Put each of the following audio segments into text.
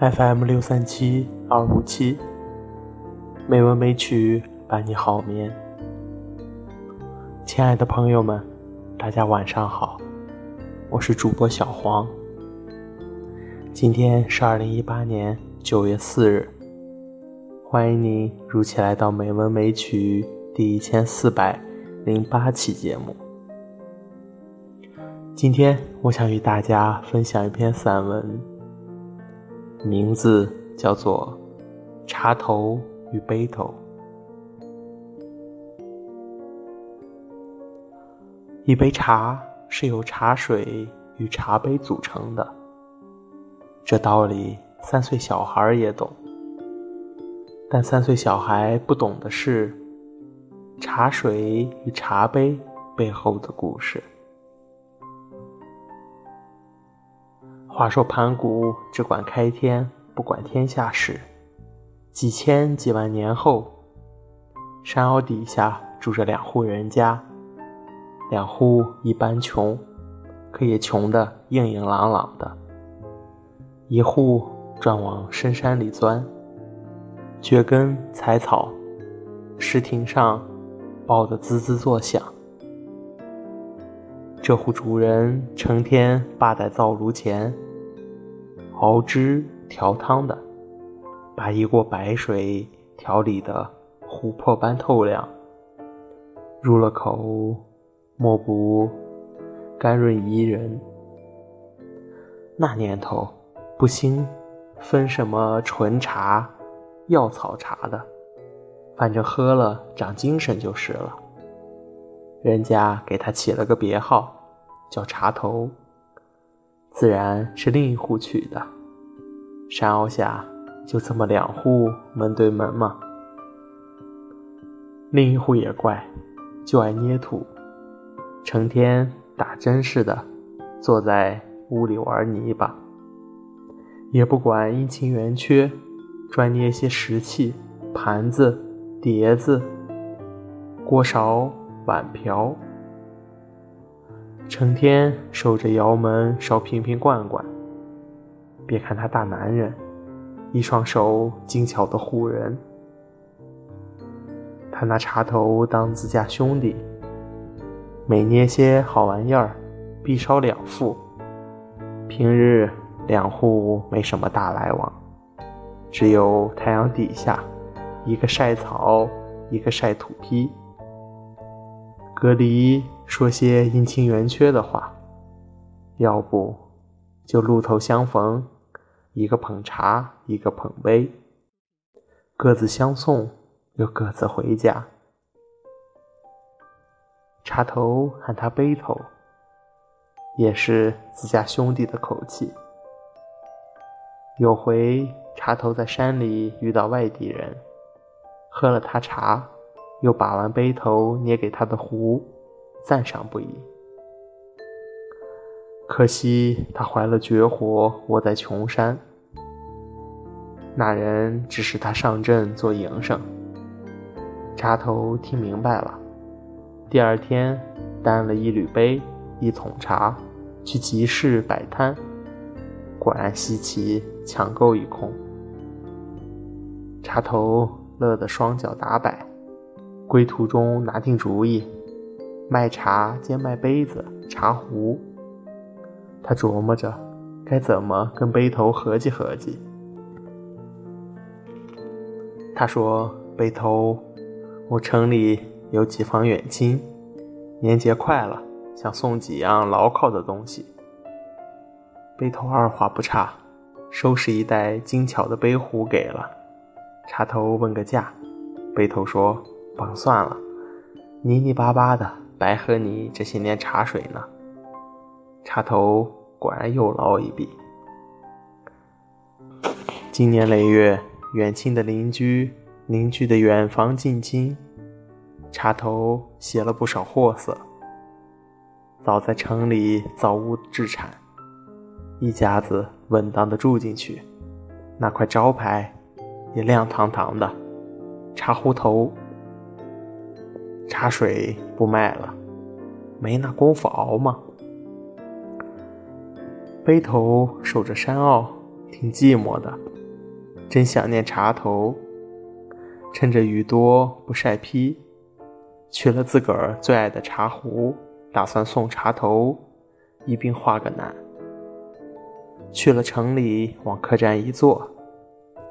FM 六三七二五七，美文美曲伴你好眠。亲爱的朋友们，大家晚上好，我是主播小黄。今天是二零一八年九月四日，欢迎您如期来到《美文美曲》第一千四百零八期节目。今天我想与大家分享一篇散文。名字叫做《茶头与杯头》。一杯茶是由茶水与茶杯组成的，这道理三岁小孩也懂。但三岁小孩不懂的是茶水与茶杯背后的故事。话说盘古只管开天，不管天下事。几千几万年后，山坳底下住着两户人家，两户一般穷，可也穷得硬硬朗朗的。一户专往深山里钻，掘根采草，石亭上抱得滋滋作响。这户主人成天霸在灶炉前。熬汁调汤的，把一锅白水调理得琥珀般透亮，入了口，莫不甘润怡人。那年头不兴分什么纯茶、药草茶的，反正喝了长精神就是了。人家给他起了个别号，叫茶头。自然是另一户取的。山坳下就这么两户门对门嘛。另一户也怪，就爱捏土，成天打针似的坐在屋里玩泥巴，也不管阴晴圆缺，专捏些石器、盘子、碟子、锅勺、碗瓢。成天守着窑门烧瓶瓶罐罐。别看他大男人，一双手精巧的唬人。他拿茶头当自家兄弟，每捏些好玩意儿，必烧两副。平日两户没什么大来往，只有太阳底下，一个晒草，一个晒土坯。隔离说些阴晴圆缺的话，要不就路头相逢，一个捧茶，一个捧杯，各自相送，又各自回家。茶头喊他杯头，也是自家兄弟的口气。有回茶头在山里遇到外地人，喝了他茶。又把玩杯头捏给他的壶，赞赏不已。可惜他怀了绝活，窝在穷山。那人指使他上阵做营生。茶头听明白了，第二天担了一缕杯、一桶茶去集市摆摊，果然稀奇，抢购一空。茶头乐得双脚打摆。归途中拿定主意，卖茶兼卖杯子、茶壶。他琢磨着该怎么跟杯头合计合计。他说：“杯头，我城里有几房远亲，年节快了，想送几样牢靠的东西。”杯头二话不差，收拾一袋精巧的杯壶给了。茶头问个价，杯头说。甭算了，泥泥巴巴的，白喝你这些年茶水呢。茶头果然又捞一笔。经年累月，远亲的邻居，邻居的远房近亲，茶头写了不少货色。早在城里造屋置产，一家子稳当的住进去，那块招牌也亮堂堂的，茶壶头。茶水不卖了，没那功夫熬吗？杯头守着山坳，挺寂寞的，真想念茶头。趁着雨多不晒坯，取了自个儿最爱的茶壶，打算送茶头，一并画个难。去了城里，往客栈一坐，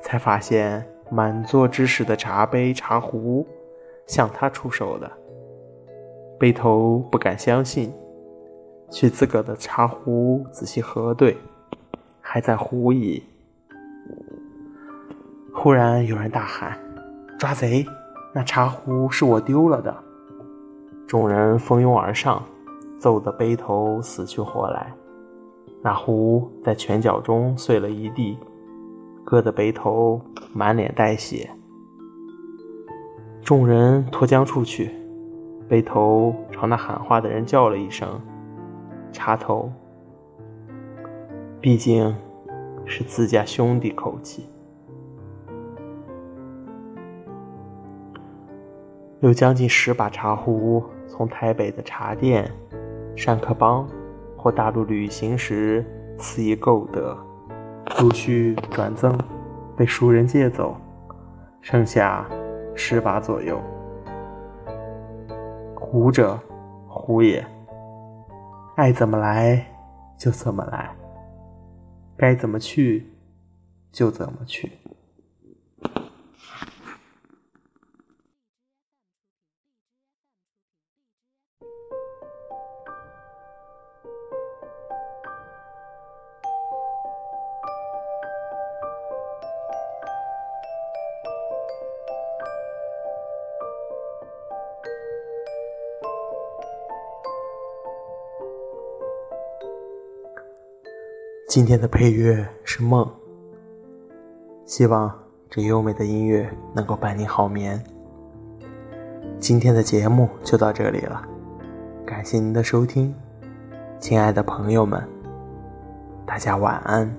才发现满座知识的茶杯茶壶，向他出手的。背头不敢相信，去自个的茶壶仔细核对，还在狐疑。忽然有人大喊：“抓贼！那茶壶是我丢了的！”众人蜂拥而上，揍得背头死去活来。那壶在拳脚中碎了一地，割得背头满脸带血。众人拖将出去，背头朝那喊话的人叫了一声：“插头。”毕竟是自家兄弟口气。有将近十把茶壶从台北的茶店、善客帮。或大陆旅行时肆意购得，陆续转赠，被熟人借走，剩下十把左右。胡者，胡也，爱怎么来就怎么来，该怎么去就怎么去。今天的配乐是梦，希望这优美的音乐能够伴你好眠。今天的节目就到这里了，感谢您的收听，亲爱的朋友们，大家晚安。